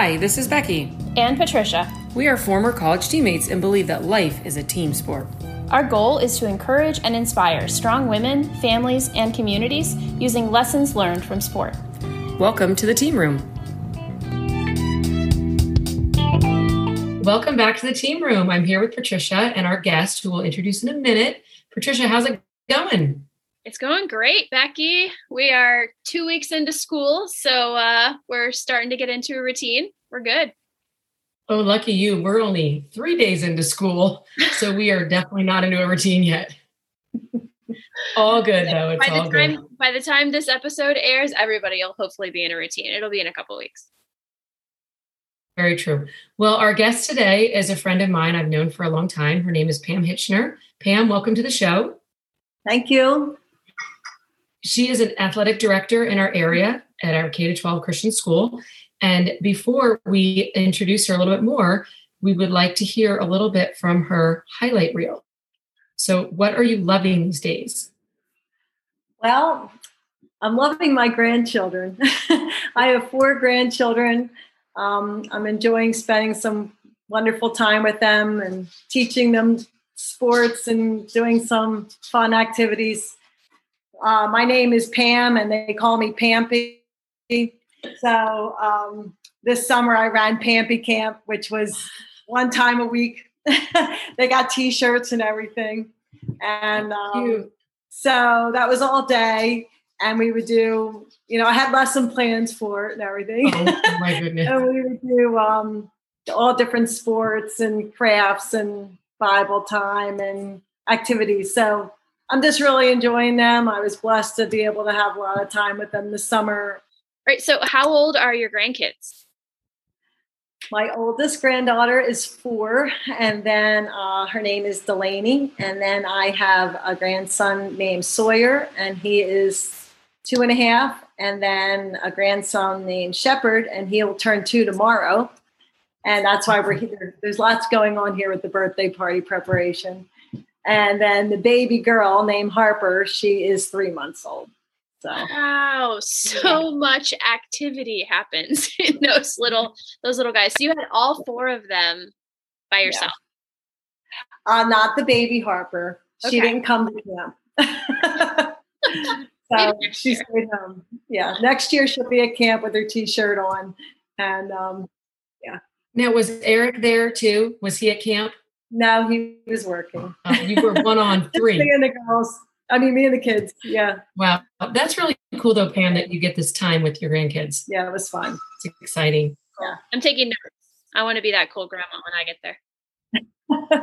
Hi, this is Becky. And Patricia. We are former college teammates and believe that life is a team sport. Our goal is to encourage and inspire strong women, families, and communities using lessons learned from sport. Welcome to the Team Room. Welcome back to the Team Room. I'm here with Patricia and our guest, who we'll introduce in a minute. Patricia, how's it going? It's going great, Becky. We are two weeks into school, so uh, we're starting to get into a routine. We're good. Oh, lucky you. We're only three days into school, so we are definitely not into a routine yet. all good, though. It's by the all time, good. By the time this episode airs, everybody will hopefully be in a routine. It'll be in a couple weeks. Very true. Well, our guest today is a friend of mine I've known for a long time. Her name is Pam Hitchner. Pam, welcome to the show. Thank you. She is an athletic director in our area at our K 12 Christian school. And before we introduce her a little bit more, we would like to hear a little bit from her highlight reel. So, what are you loving these days? Well, I'm loving my grandchildren. I have four grandchildren. Um, I'm enjoying spending some wonderful time with them and teaching them sports and doing some fun activities. Uh, my name is Pam, and they call me Pampy. So um, this summer I ran Pampy Camp, which was one time a week. they got T-shirts and everything, and um, so that was all day. And we would do, you know, I had lesson plans for it and everything. Oh my goodness! and we would do um, all different sports and crafts and Bible time and activities. So I'm just really enjoying them. I was blessed to be able to have a lot of time with them this summer. All right. So, how old are your grandkids? My oldest granddaughter is four, and then uh, her name is Delaney. And then I have a grandson named Sawyer, and he is two and a half. And then a grandson named Shepherd, and he'll turn two tomorrow. And that's why we're here. There's lots going on here with the birthday party preparation. And then the baby girl named Harper, she is three months old. So wow, so yeah. much activity happens in those little those little guys. So you had all four of them by yourself. Yeah. Uh, not the baby Harper. She didn't come to camp. so she stayed home. Yeah, next year she'll be at camp with her t-shirt on, and um, yeah. Now was Eric there too? Was he at camp? No, he was working. Oh, you were one on three. me and the girls. I mean, me and the kids. Yeah. Wow. That's really cool, though, Pam, that you get this time with your grandkids. Yeah, it was fun. It's exciting. Yeah. I'm taking notes. I want to be that cool grandma when I get there.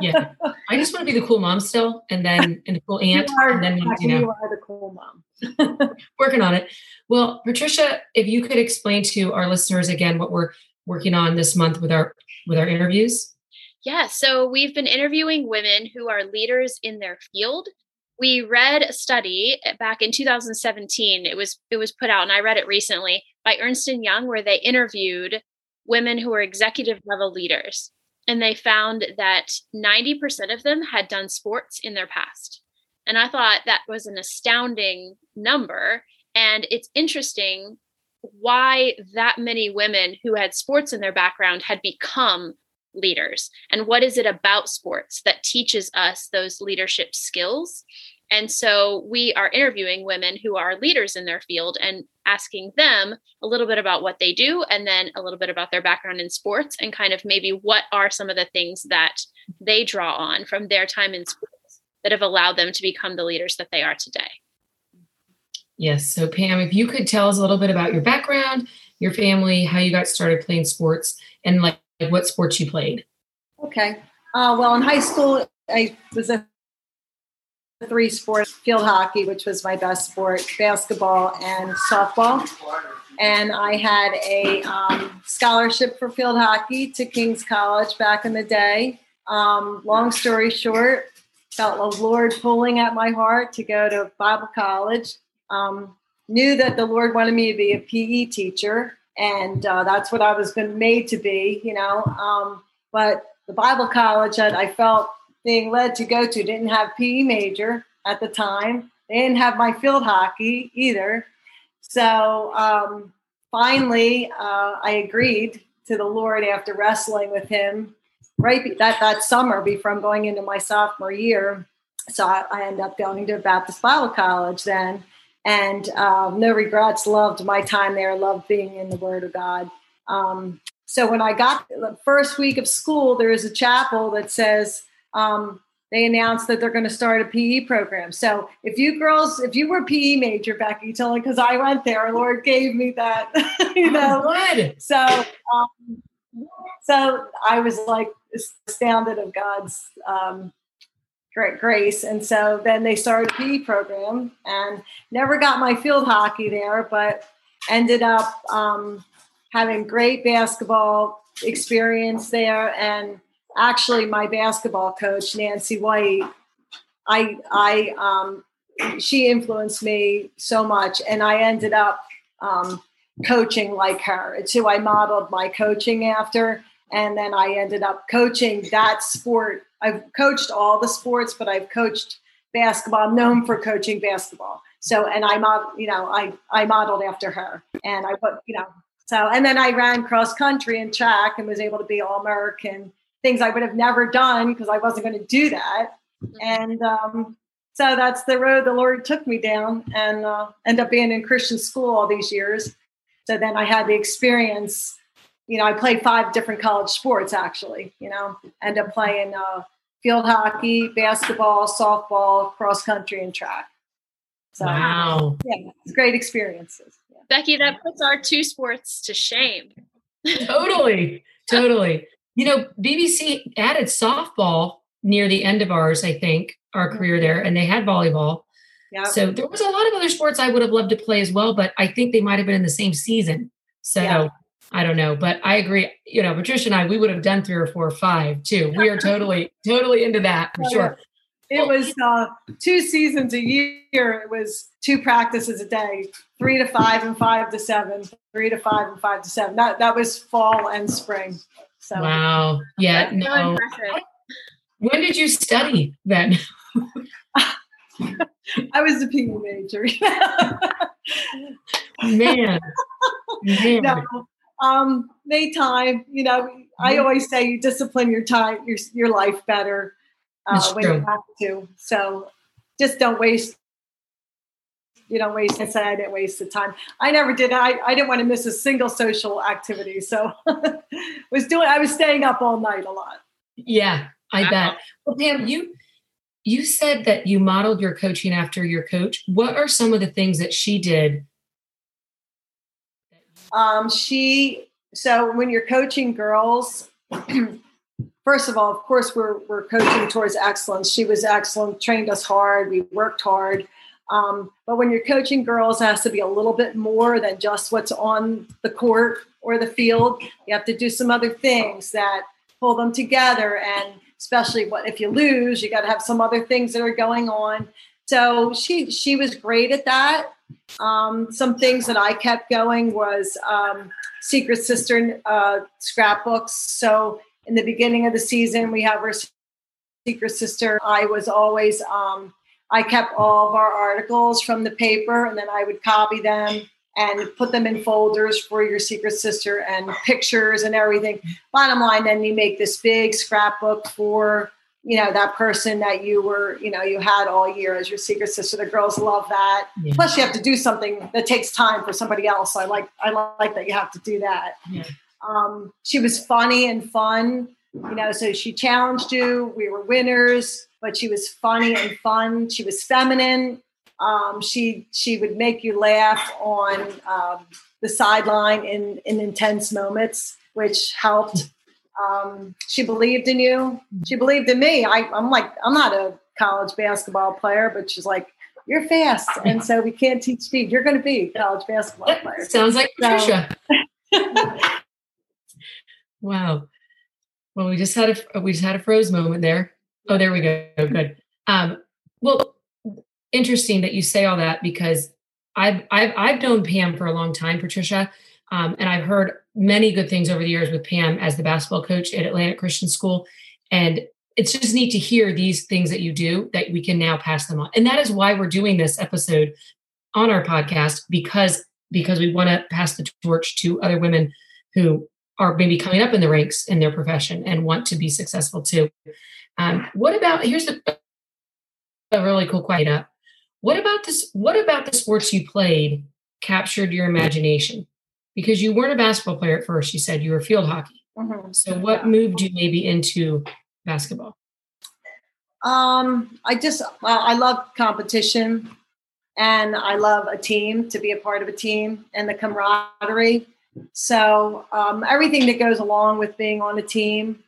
yeah. I just want to be the cool mom still, and then and the cool aunt. You are, and then, you, know, you are the cool mom. working on it. Well, Patricia, if you could explain to our listeners again what we're working on this month with our with our interviews. Yeah, so we've been interviewing women who are leaders in their field. We read a study eh, back in 2017. It was it was put out and I read it recently by Ernst and Young where they interviewed women who were executive level leaders and they found that 90% of them had done sports in their past. And I thought that was an astounding number and it's interesting why that many women who had sports in their background had become leaders and what is it about sports that teaches us those leadership skills and so we are interviewing women who are leaders in their field and asking them a little bit about what they do and then a little bit about their background in sports and kind of maybe what are some of the things that they draw on from their time in sports that have allowed them to become the leaders that they are today. Yes. So, Pam, if you could tell us a little bit about your background, your family, how you got started playing sports, and like what sports you played. Okay. Uh, well, in high school, I was a three sports field hockey, which was my best sport, basketball, and softball. And I had a um, scholarship for field hockey to King's College back in the day. Um, long story short, felt the Lord pulling at my heart to go to Bible college. Um, knew that the Lord wanted me to be a PE teacher, and uh, that's what I was been made to be, you know. Um, but the Bible college that I felt being led to go to didn't have PE major at the time. They didn't have my field hockey either. So um, finally, uh, I agreed to the Lord after wrestling with Him right that that summer before I'm going into my sophomore year. So I, I ended up going to Baptist Bible College then, and um, no regrets. Loved my time there. Loved being in the Word of God. Um, so when I got the first week of school, there is a chapel that says um, they announced that they're going to start a PE program. So if you girls, if you were PE major, Becky, tell me because I went there, Lord gave me that, you know. Oh. So, um, so I was like astounded of God's um, great grace, and so then they started a PE program, and never got my field hockey there, but ended up um, having great basketball experience there, and actually my basketball coach Nancy White, I I um, she influenced me so much, and I ended up um, coaching like her. It's who I modeled my coaching after, and then I ended up coaching that sport. I've coached all the sports, but I've coached basketball. I'm known for coaching basketball. So, and I mod, you know, I I modeled after her, and I you know, so, and then I ran cross country and track and was able to be all American things I would have never done because I wasn't going to do that. And um, so that's the road the Lord took me down and uh, end up being in Christian school all these years. So then I had the experience. You know, I played five different college sports actually. You know, end up playing uh, field hockey, basketball, softball, cross country, and track. So, wow. Yeah, it's great experiences. Yeah. Becky, that puts our two sports to shame. totally, totally. You know, BBC added softball near the end of ours, I think, our mm-hmm. career there, and they had volleyball. Yep. So there was a lot of other sports I would have loved to play as well, but I think they might have been in the same season. So yeah. I don't know, but I agree. You know, Patricia and I, we would have done three or four or five too. We are totally, totally into that for oh, sure. It was uh, two seasons a year. It was two practices a day, three to five and five to seven, three to five and five to seven. That that was fall and spring. So wow. Yeah. No. When did you study then? I was a PE major. Man. Man. No, um, made time. You know, mm-hmm. I always say you discipline your time, your your life better uh, when true. you have to. So just don't waste you don't waste and say I didn't waste the time. I never did. I, I didn't want to miss a single social activity. So was doing I was staying up all night a lot. Yeah, I bet. Well, Pam, you you said that you modeled your coaching after your coach. What are some of the things that she did? Um, she so when you're coaching girls, first of all, of course, we're we're coaching towards excellence. She was excellent, trained us hard, we worked hard. Um, but when you're coaching girls, it has to be a little bit more than just what's on the court or the field. You have to do some other things that pull them together. And especially what if you lose, you got to have some other things that are going on. So she she was great at that. Um, some things that I kept going was um, Secret Sister uh, scrapbooks. So in the beginning of the season, we have our Secret Sister. I was always um, I kept all of our articles from the paper and then I would copy them and put them in folders for your secret sister and pictures and everything. Bottom line, then you make this big scrapbook for you know that person that you were you know you had all year as your secret sister. The girls love that. Yeah. Plus, you have to do something that takes time for somebody else. so I like I like that you have to do that. Yeah. Um, she was funny and fun, you know. So she challenged you. We were winners but she was funny and fun. She was feminine. Um, she she would make you laugh on um, the sideline in in intense moments, which helped. Um, she believed in you. She believed in me. I, I'm like I'm not a college basketball player, but she's like you're fast, and so we can't teach speed. You're going to be a college basketball player. Sounds like Patricia. wow. Well, we just had a we just had a froze moment there. Oh, there we go. Good. Um, well, interesting that you say all that because I've I've I've known Pam for a long time, Patricia, um, and I've heard many good things over the years with Pam as the basketball coach at Atlantic Christian School, and it's just neat to hear these things that you do that we can now pass them on, and that is why we're doing this episode on our podcast because because we want to pass the torch to other women who are maybe coming up in the ranks in their profession and want to be successful too. Um, what about here's a, a really cool question. Up. What about this? What about the sports you played captured your imagination? Because you weren't a basketball player at first. You said you were field hockey. Mm-hmm. So what moved you maybe into basketball? Um, I just I love competition, and I love a team to be a part of a team and the camaraderie. So um, everything that goes along with being on a team,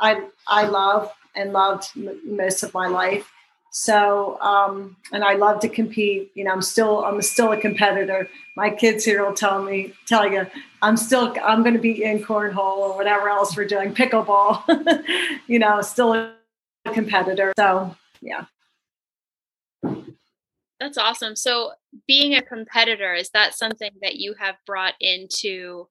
I I love and loved m- most of my life. So um, and I love to compete. You know, I'm still I'm still a competitor. My kids here will tell me tell you I'm still I'm going to be in cornhole or whatever else we're doing pickleball. you know, still a competitor. So yeah. That's awesome. So, being a competitor, is that something that you have brought into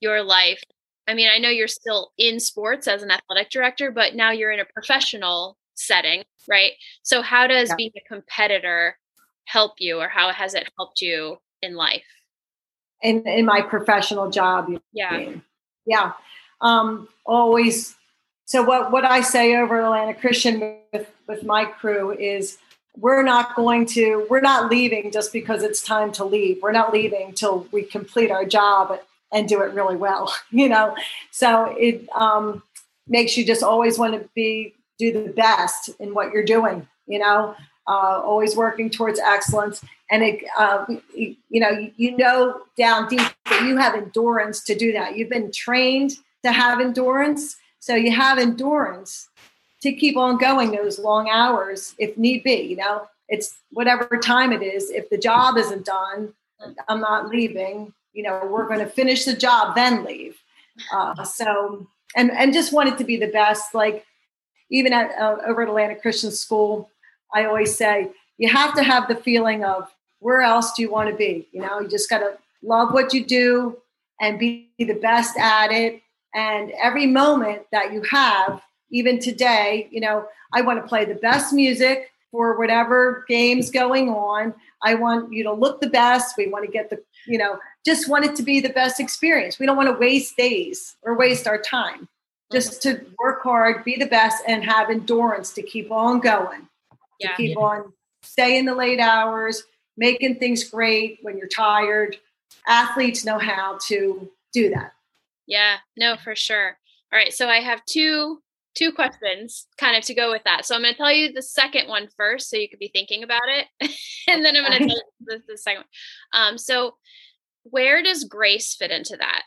your life? I mean, I know you're still in sports as an athletic director, but now you're in a professional setting, right? So, how does yeah. being a competitor help you, or how has it helped you in life? In in my professional job, yeah, mean. yeah. Um, always. So, what what I say over Atlantic Christian with with my crew is we're not going to we're not leaving just because it's time to leave we're not leaving till we complete our job and do it really well you know so it um, makes you just always want to be do the best in what you're doing you know uh, always working towards excellence and it uh, you, you know you know down deep that you have endurance to do that you've been trained to have endurance so you have endurance to keep on going those long hours if need be. You know, it's whatever time it is. If the job isn't done, I'm not leaving. You know, we're going to finish the job, then leave. Uh, so, and and just want it to be the best. Like even at uh, over at Atlantic Christian School, I always say you have to have the feeling of where else do you want to be. You know, you just got to love what you do and be the best at it. And every moment that you have even today, you know, I want to play the best music for whatever game's going on. I want you to look the best. We want to get the, you know, just want it to be the best experience. We don't want to waste days or waste our time. Just to work hard, be the best, and have endurance to keep on going. Yeah. To keep yeah. on stay in the late hours, making things great when you're tired. Athletes know how to do that. Yeah, no, for sure. All right. So I have two two questions kind of to go with that. So I'm going to tell you the second one first, so you could be thinking about it, and then I'm going to tell you the, the second one. Um, so where does grace fit into that?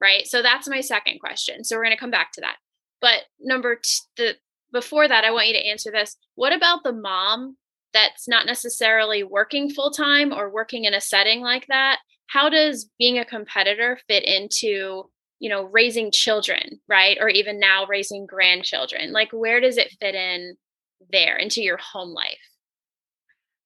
Right. So that's my second question. So we're going to come back to that. But number t- the before that, I want you to answer this. What about the mom that's not necessarily working full time or working in a setting like that? How does being a competitor fit into you know raising children right or even now raising grandchildren like where does it fit in there into your home life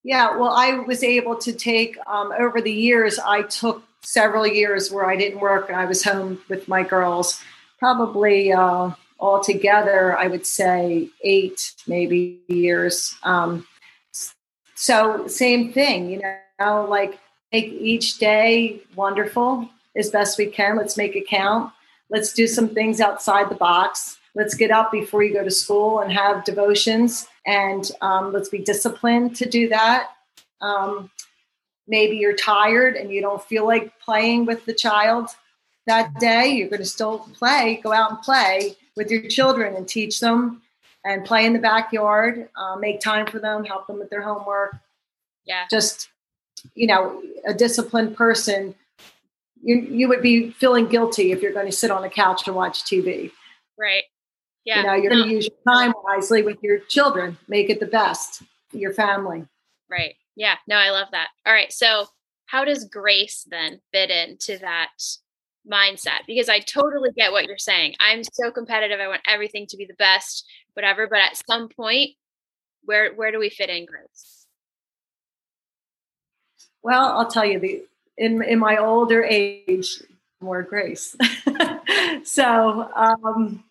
yeah well i was able to take um, over the years i took several years where i didn't work and i was home with my girls probably uh, altogether i would say eight maybe years um, so same thing you know like make each day wonderful as best we can. Let's make it count. Let's do some things outside the box. Let's get up before you go to school and have devotions, and um, let's be disciplined to do that. Um, maybe you're tired and you don't feel like playing with the child that day. You're going to still play, go out and play with your children and teach them and play in the backyard, uh, make time for them, help them with their homework. Yeah. Just, you know, a disciplined person you you would be feeling guilty if you're going to sit on a couch and watch TV. Right. Yeah. You know, you're going to use your time wisely with your children. Make it the best your family. Right. Yeah. No, I love that. All right. So, how does grace then fit into that mindset? Because I totally get what you're saying. I'm so competitive. I want everything to be the best, whatever. But at some point, where where do we fit in grace? Well, I'll tell you the in in my older age more grace. so um,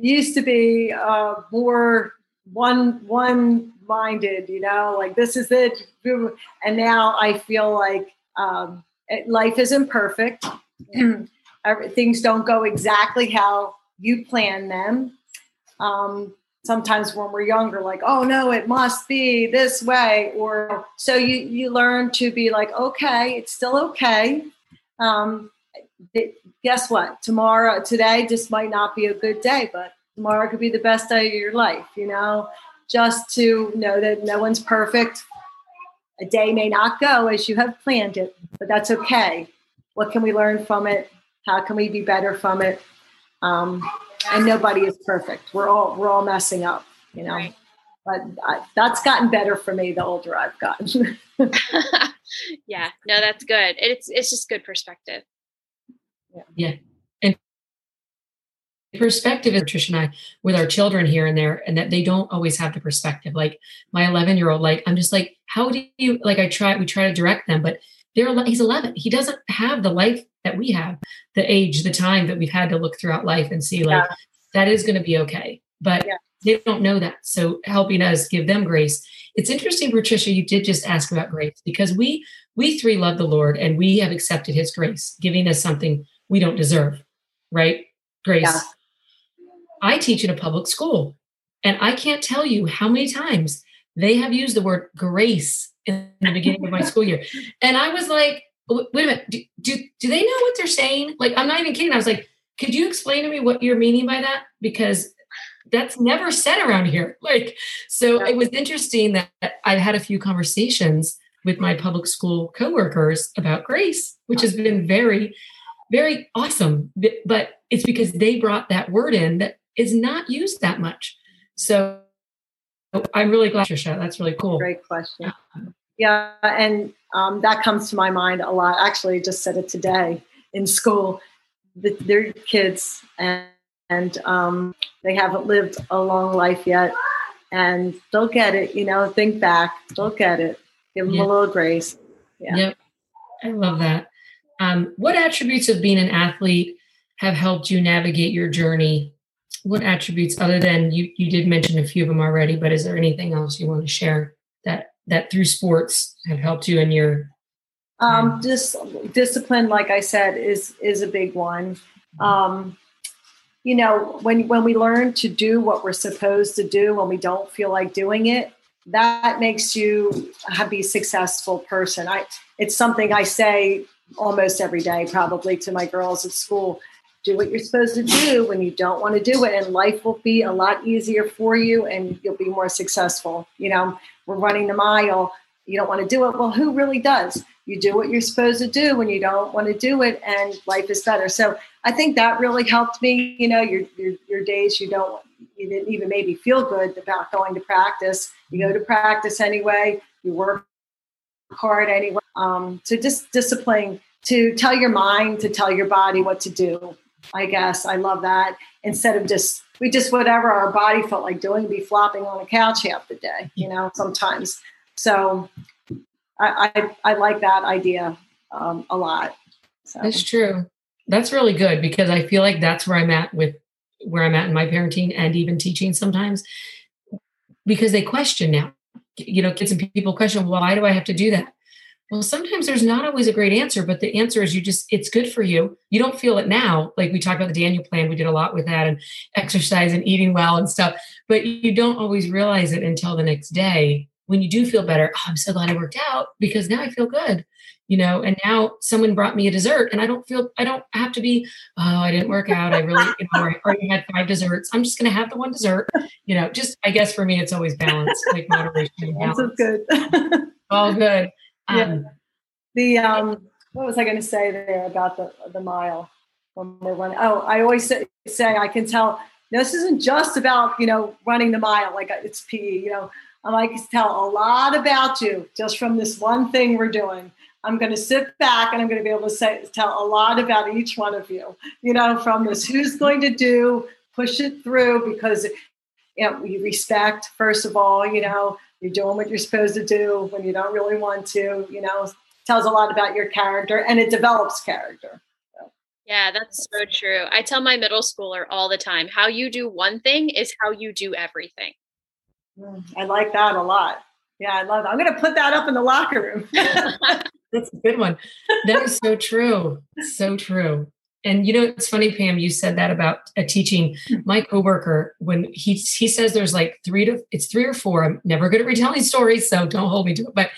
used to be uh, more one one minded, you know, like this is it, and now I feel like um, life isn't perfect, things don't go exactly how you plan them. Um, sometimes when we're younger, like, oh no, it must be this way. Or so you, you learn to be like, okay, it's still okay. Um, it, guess what? Tomorrow, today just might not be a good day, but tomorrow could be the best day of your life, you know? Just to know that no one's perfect. A day may not go as you have planned it, but that's okay. What can we learn from it? How can we be better from it? Um, and nobody is perfect. We're all we're all messing up, you know. Right. But I, that's gotten better for me the older I've gotten. yeah, no, that's good. It's it's just good perspective. Yeah. yeah. Perspective is Trish and I with our children here and there, and that they don't always have the perspective. Like my 11 year old, like I'm just like, how do you like? I try, we try to direct them, but they're he's 11. He doesn't have the life that we have, the age, the time that we've had to look throughout life and see like yeah. that is going to be okay. But yeah. they don't know that. So helping us give them grace. It's interesting, Patricia, you did just ask about grace because we we three love the Lord and we have accepted his grace, giving us something we don't deserve, right? Grace. Yeah. I teach in a public school, and I can't tell you how many times they have used the word grace in the beginning of my school year. And I was like, wait a minute, do, do, do they know what they're saying? Like, I'm not even kidding. I was like, could you explain to me what you're meaning by that? Because that's never said around here. Like, so it was interesting that I've had a few conversations with my public school coworkers about grace, which has been very, very awesome. But it's because they brought that word in that is not used that much. So I'm really glad, Trisha. That's really cool. Great question. Yeah, and um, that comes to my mind a lot. Actually, just said it today in school. The, their kids and, and um, they haven't lived a long life yet, and they'll get it. You know, think back, they'll get it. Give them yep. a little grace. Yeah. Yep, I love that. Um, what attributes of being an athlete have helped you navigate your journey? What attributes, other than you, you did mention a few of them already, but is there anything else you want to share that that through sports have helped you in your? Um, um just discipline, like I said, is is a big one. Um, you know, when when we learn to do what we're supposed to do when we don't feel like doing it, that makes you a be successful person. I it's something I say almost every day, probably to my girls at school. Do what you're supposed to do when you don't want to do it, and life will be a lot easier for you, and you'll be more successful. You know, we're running the mile. You don't want to do it. Well, who really does? You do what you're supposed to do when you don't want to do it, and life is better. So I think that really helped me. You know, your your, your days you don't you didn't even maybe feel good about going to practice. You go to practice anyway. You work hard anyway. Um, so just discipline to tell your mind to tell your body what to do. I guess I love that instead of just we just whatever our body felt like doing, be flopping on a couch half the day. You know, sometimes. So I I, I like that idea um, a lot. So. That's true. That's really good because I feel like that's where I'm at with where I'm at in my parenting and even teaching sometimes because they question now. You know, kids and people question, why do I have to do that? Well, sometimes there's not always a great answer, but the answer is you just, it's good for you. You don't feel it now. Like we talked about the Daniel plan, we did a lot with that and exercise and eating well and stuff, but you don't always realize it until the next day when you do feel better. Oh, I'm so glad I worked out because now I feel good you know and now someone brought me a dessert and i don't feel i don't have to be oh i didn't work out i really you know, I already had five desserts i'm just going to have the one dessert you know just i guess for me it's always balance like moderation and balance. Good all good um, yeah. the um what was i going to say there about the the mile? When we're running oh i always say, say i can tell this isn't just about you know running the mile like it's pe you know. I like tell a lot about you just from this one thing we're doing. I'm going to sit back and I'm going to be able to say, tell a lot about each one of you, you know, from this who's going to do, push it through because you know, we respect, first of all, you know, you're doing what you're supposed to do when you don't really want to, you know, tells a lot about your character and it develops character. Yeah, that's so true. I tell my middle schooler all the time how you do one thing is how you do everything. Mm, I like that a lot. Yeah, I love that. I'm going to put that up in the locker room. That's a good one. That is so true. So true. And you know, it's funny, Pam, you said that about a teaching. Hmm. My coworker, when he he says there's like three to it's three or four. I'm never good at retelling stories, so don't hold me to it. But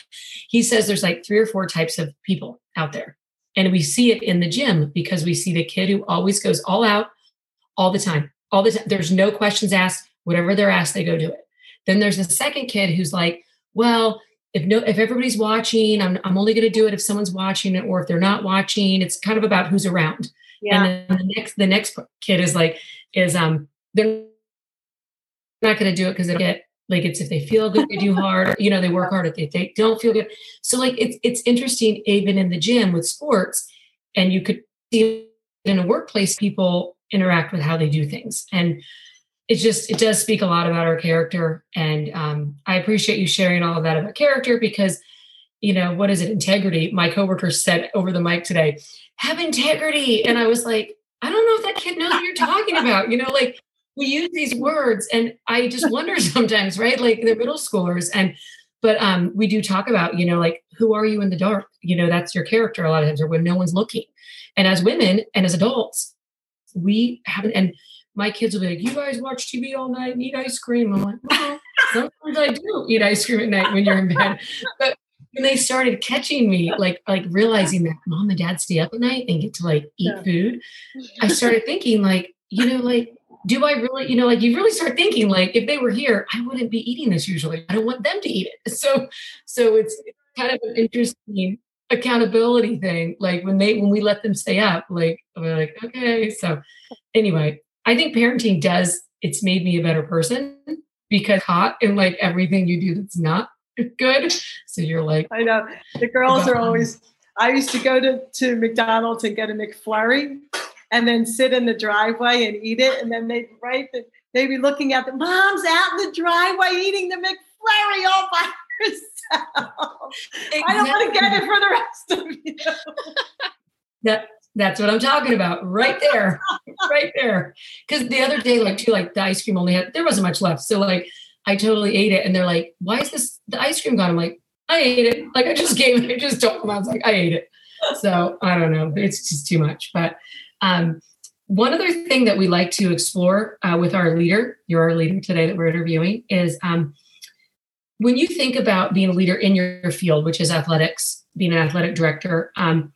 he says there's like three or four types of people out there. And we see it in the gym because we see the kid who always goes all out all the time. All the time. There's no questions asked. Whatever they're asked, they go do it. Then there's a second kid who's like, well, if no if everybody's watching, I'm I'm only going to do it if someone's watching it or if they're not watching. It's kind of about who's around. Yeah. And then the next the next kid is like is um they're not going to do it because they get like it's if they feel good they do hard you know they work hard. If they, they don't feel good. So like it's it's interesting even in the gym with sports and you could see in a workplace people interact with how they do things. And it just it does speak a lot about our character. And um, i appreciate you sharing all of that about character because you know what is it integrity? My coworker said over the mic today have integrity. And i was like i don't know if that kid knows what you're talking about. You know like we use these words and i just wonder sometimes right? Like they're middle schoolers and but um we do talk about you know like who are you in the dark? You know that's your character a lot of times or when no one's looking. And as women and as adults we haven't and my kids will be like you guys watch tv all night and eat ice cream. I'm like well, sometimes i do eat ice cream at night when you're in bed. But when they started catching me like like realizing that mom and dad stay up at night and get to like eat yeah. food i started thinking like you know like do I really, you know, like you really start thinking like if they were here, I wouldn't be eating this usually. I don't want them to eat it. So so it's kind of an interesting accountability thing. Like when they when we let them stay up, like we're like, okay. So anyway, I think parenting does it's made me a better person because hot and like everything you do that's not good. So you're like I know. The girls are always I used to go to, to McDonald's and get a McFlurry and then sit in the driveway and eat it. And then they'd write that they'd be looking at the mom's out in the driveway eating the McFlurry all by herself. Exactly. I don't want to get it for the rest of you. that that's what I'm talking about right there, right there. Because the other day, like too, like the ice cream only had there wasn't much left, so like I totally ate it, and they're like, "Why is this the ice cream gone?" I'm like, "I ate it. Like I just gave it. I just told them I was like, I ate it." So I don't know. It's just too much, but um, one other thing that we like to explore uh, with our leader, you're our leader today that we're interviewing, is um, when you think about being a leader in your field, which is athletics, being an athletic director, um,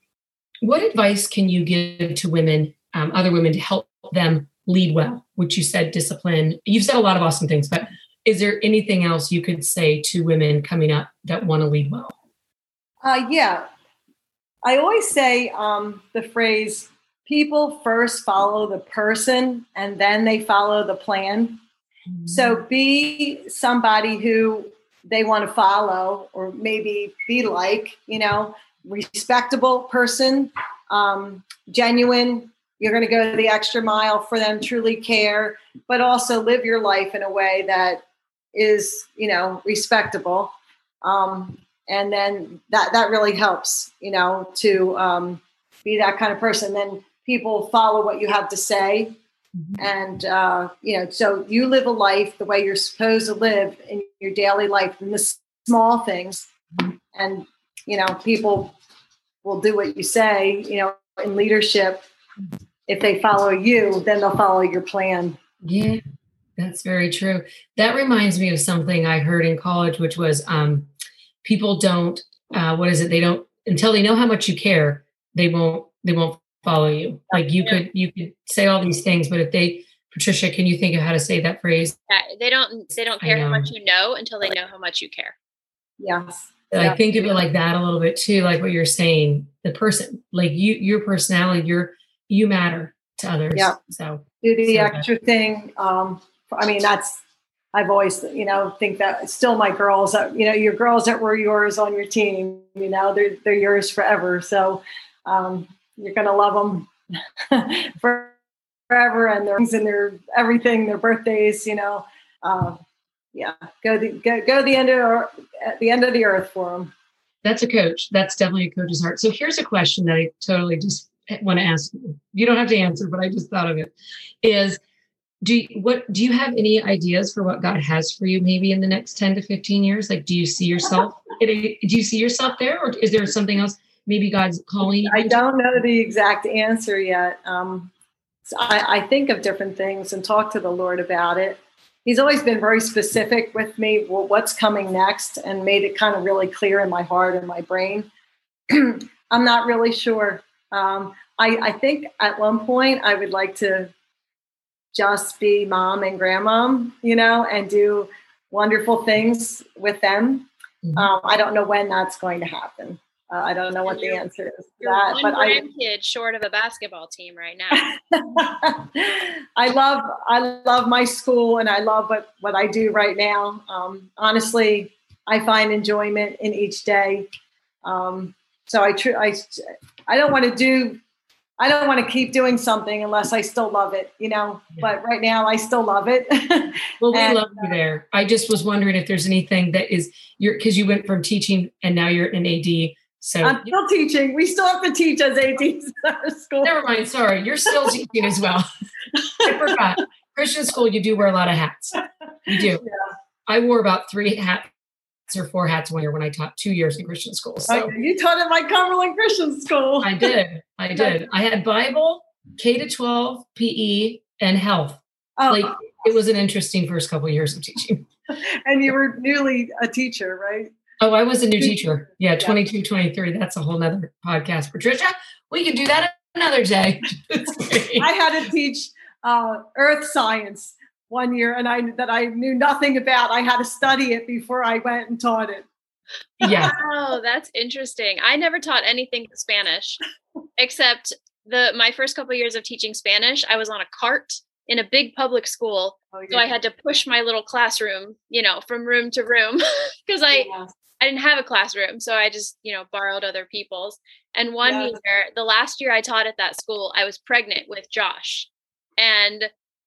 what advice can you give to women, um, other women, to help them lead well? Which you said discipline. You've said a lot of awesome things, but is there anything else you could say to women coming up that want to lead well? Uh, yeah, I always say um, the phrase people first follow the person and then they follow the plan. Mm-hmm. So be somebody who they want to follow or maybe be like, you know, respectable person, um, genuine. You're going to go the extra mile for them, truly care, but also live your life in a way that is, you know, respectable. Um, and then that that really helps, you know, to um, be that kind of person. Then people follow what you have to say. Mm-hmm. And, uh, you know, so you live a life the way you're supposed to live in your daily life in the small things. Mm-hmm. And, you know, people will do what you say, you know, in leadership. If they follow you, then they'll follow your plan. Yeah, that's very true. That reminds me of something I heard in college, which was um, people don't, uh, what is it? They don't, until they know how much you care, they won't, they won't follow you. Like you could you could say all these things, but if they Patricia, can you think of how to say that phrase? Yeah, they don't they don't care how much you know until they know how much you care. Yes. I yeah. think of it like that a little bit too, like what you're saying. The person, like you, your personality, your you matter to others. Yeah. So do the so extra that. thing. Um, I mean, that's I've always, you know, think that still my girls, that, you know, your girls that were yours on your team, you know, they're they're yours forever. So um, you're to love them forever and their things and their everything, their birthdays, you know. Uh, yeah, go the go, go the end of the end of the earth for them. That's a coach. That's definitely a coach's heart. So here's a question that I totally just want to ask you. You don't have to answer, but I just thought of it. Is do you, what do you have any ideas for what God has for you maybe in the next 10 to 15 years? Like do you see yourself do you see yourself there or is there something else maybe God's calling? I don't know the exact answer yet. Um, so I, I think of different things and talk to the Lord about it. He's always been very specific with me, well, what's coming next, and made it kind of really clear in my heart and my brain. I'm not really sure. Um, I, I think at one point I would like to just be mom and grandmom, you know, and do wonderful things with them. Mm-hmm. Um, I don't know when that's going to happen. Uh, I don't know what the answer is to that, but I kid short of a basketball team right now. I love I love my school and I love what what I do right now. Um, honestly, I find enjoyment in each day. Um, so I tr- I I don't want to do I don't want to keep doing something unless I still love it, you know. Yeah. But right now, I still love it. well, we and, love you uh, there. I just was wondering if there's anything that is you're because you went from teaching and now you're an AD so I'm still teaching. We still have to teach as ADs at our school. Never mind. Sorry, you're still teaching as well. I forgot. Christian school, you do wear a lot of hats. You do. Yeah. I wore about three hats or four hats one year when I taught two years in Christian school. So okay. you taught at my Cumberland Christian school. I did. I did. I had Bible, K to 12, PE, and health. Oh. Like it was an interesting first couple of years of teaching. and you were newly a teacher, right? Oh, I was a new teacher. Yeah, 22, 23. That's a whole nother podcast. Patricia, we can do that another day. I had to teach uh, earth science one year and I that I knew nothing about. I had to study it before I went and taught it. Yeah. oh, that's interesting. I never taught anything Spanish except the my first couple of years of teaching Spanish, I was on a cart in a big public school. Oh, yeah. So I had to push my little classroom, you know, from room to room because I yeah. I didn't have a classroom, so I just, you know, borrowed other people's. And one yeah. year, the last year I taught at that school, I was pregnant with Josh. And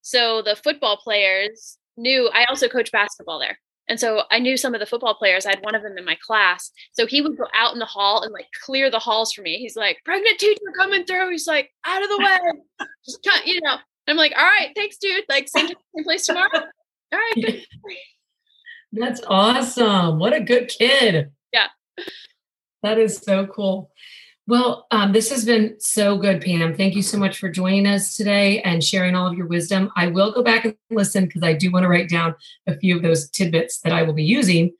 so the football players knew I also coach basketball there. And so I knew some of the football players. I had one of them in my class. So he would go out in the hall and like clear the halls for me. He's like, pregnant teacher coming through. He's like, out of the way. Just cut, you know. I'm like, all right, thanks, dude. Like same, same place tomorrow. All right. Good. That's awesome. What a good kid. Yeah. That is so cool. Well, um, this has been so good, Pam. Thank you so much for joining us today and sharing all of your wisdom. I will go back and listen because I do want to write down a few of those tidbits that I will be using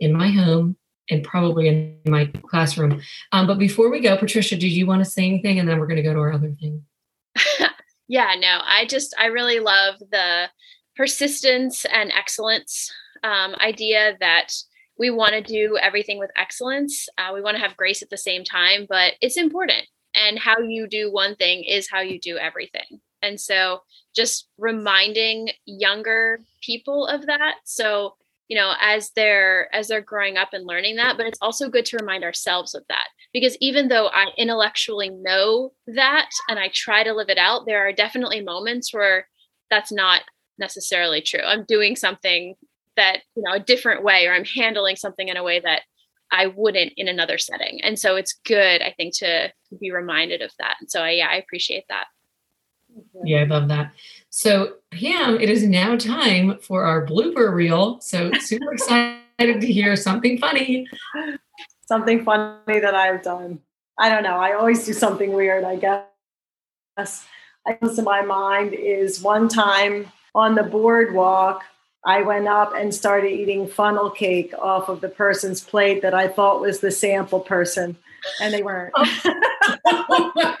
in my home and probably in my classroom. Um, but before we go, Patricia, did you want to say anything? And then we're going to go to our other thing. yeah, no, I just, I really love the persistence and excellence um, idea that we want to do everything with excellence. Uh, we want to have grace at the same time, but it's important. And how you do one thing is how you do everything. And so just reminding younger people of that. So, you know, as they're as they're growing up and learning that, but it's also good to remind ourselves of that. Because even though I intellectually know that and I try to live it out, there are definitely moments where that's not necessarily true. I'm doing something that you know a different way or i'm handling something in a way that i wouldn't in another setting. And so it's good i think to, to be reminded of that. And so I, yeah i appreciate that. Yeah i love that. So pam it is now time for our blooper reel. So super excited to hear something funny. Something funny that i've done. I don't know. I always do something weird i guess. I comes to my mind is one time on the boardwalk I went up and started eating funnel cake off of the person's plate that I thought was the sample person, and they weren't. oh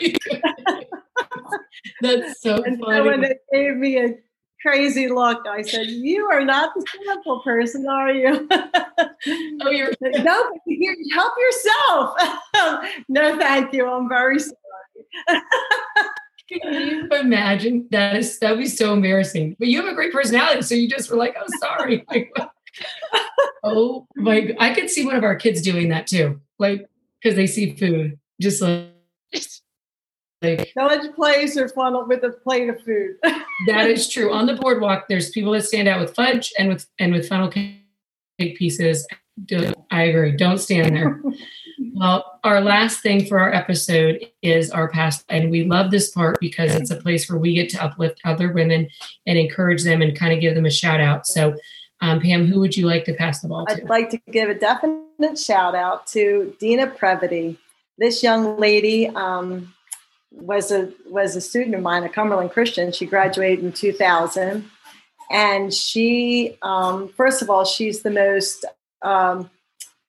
That's so and funny. So when they gave me a crazy look, I said, "You are not the sample person, are you?" oh, you're no, here, help yourself. no, thank you. I'm very sorry. Can you imagine? That is that would be so embarrassing. But you have a great personality, so you just were like, "Oh, sorry." Like, oh my! I could see one of our kids doing that too, like because they see food, just like. Like, village place or funnel with a plate of food. that is true. On the boardwalk, there's people that stand out with fudge and with and with funnel cake pieces. I agree. Don't stand there. Well, our last thing for our episode is our past, and we love this part because it's a place where we get to uplift other women and encourage them and kind of give them a shout out. So, um, Pam, who would you like to pass the ball to? I'd like to give a definite shout out to Dina Previty. this young lady um, was a was a student of mine at Cumberland Christian. She graduated in 2000, and she um, first of all she's the most um,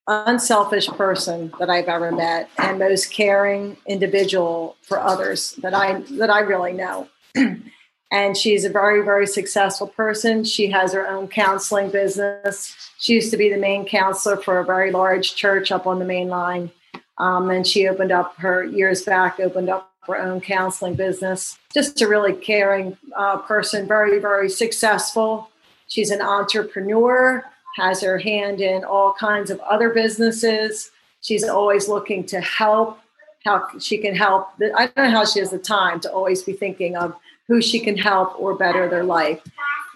unselfish person that I've ever met and most caring individual for others that I that I really know. and she's a very very successful person. She has her own counseling business. She used to be the main counselor for a very large church up on the main line. Um, and she opened up her years back opened up her own counseling business. Just a really caring uh, person, very very successful. She's an entrepreneur has her hand in all kinds of other businesses. She's always looking to help, how she can help. I don't know how she has the time to always be thinking of who she can help or better their life.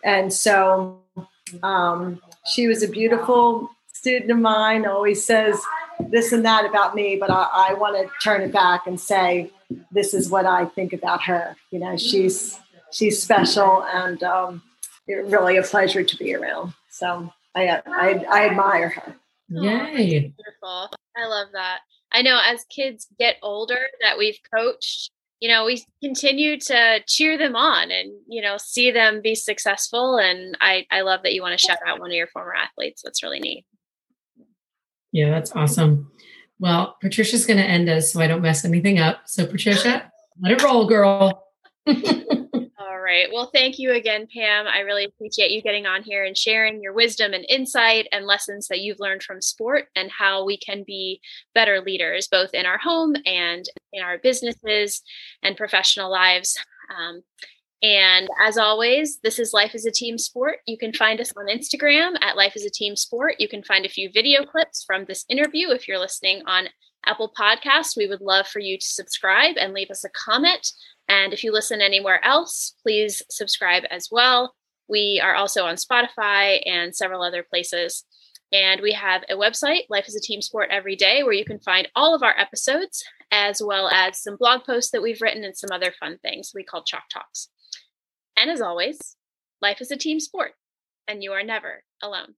And so um, she was a beautiful student of mine, always says this and that about me, but I, I want to turn it back and say, this is what I think about her. You know, she's she's special and um, really a pleasure to be around. So I, I, I admire her. Yay. beautiful. I love that. I know as kids get older that we've coached, you know, we continue to cheer them on and, you know, see them be successful. And I, I love that you want to shout out one of your former athletes. That's really neat. Yeah, that's awesome. Well, Patricia's going to end us so I don't mess anything up. So, Patricia, let it roll, girl. right. Well, thank you again, Pam. I really appreciate you getting on here and sharing your wisdom and insight and lessons that you've learned from sport and how we can be better leaders, both in our home and in our businesses and professional lives. Um, and as always, this is Life is a Team Sport. You can find us on Instagram at Life is a Team Sport. You can find a few video clips from this interview if you're listening on Apple Podcasts. We would love for you to subscribe and leave us a comment. And if you listen anywhere else, please subscribe as well. We are also on Spotify and several other places. And we have a website, Life is a Team Sport Every Day, where you can find all of our episodes, as well as some blog posts that we've written and some other fun things we call Chalk Talks. And as always, life is a team sport, and you are never alone.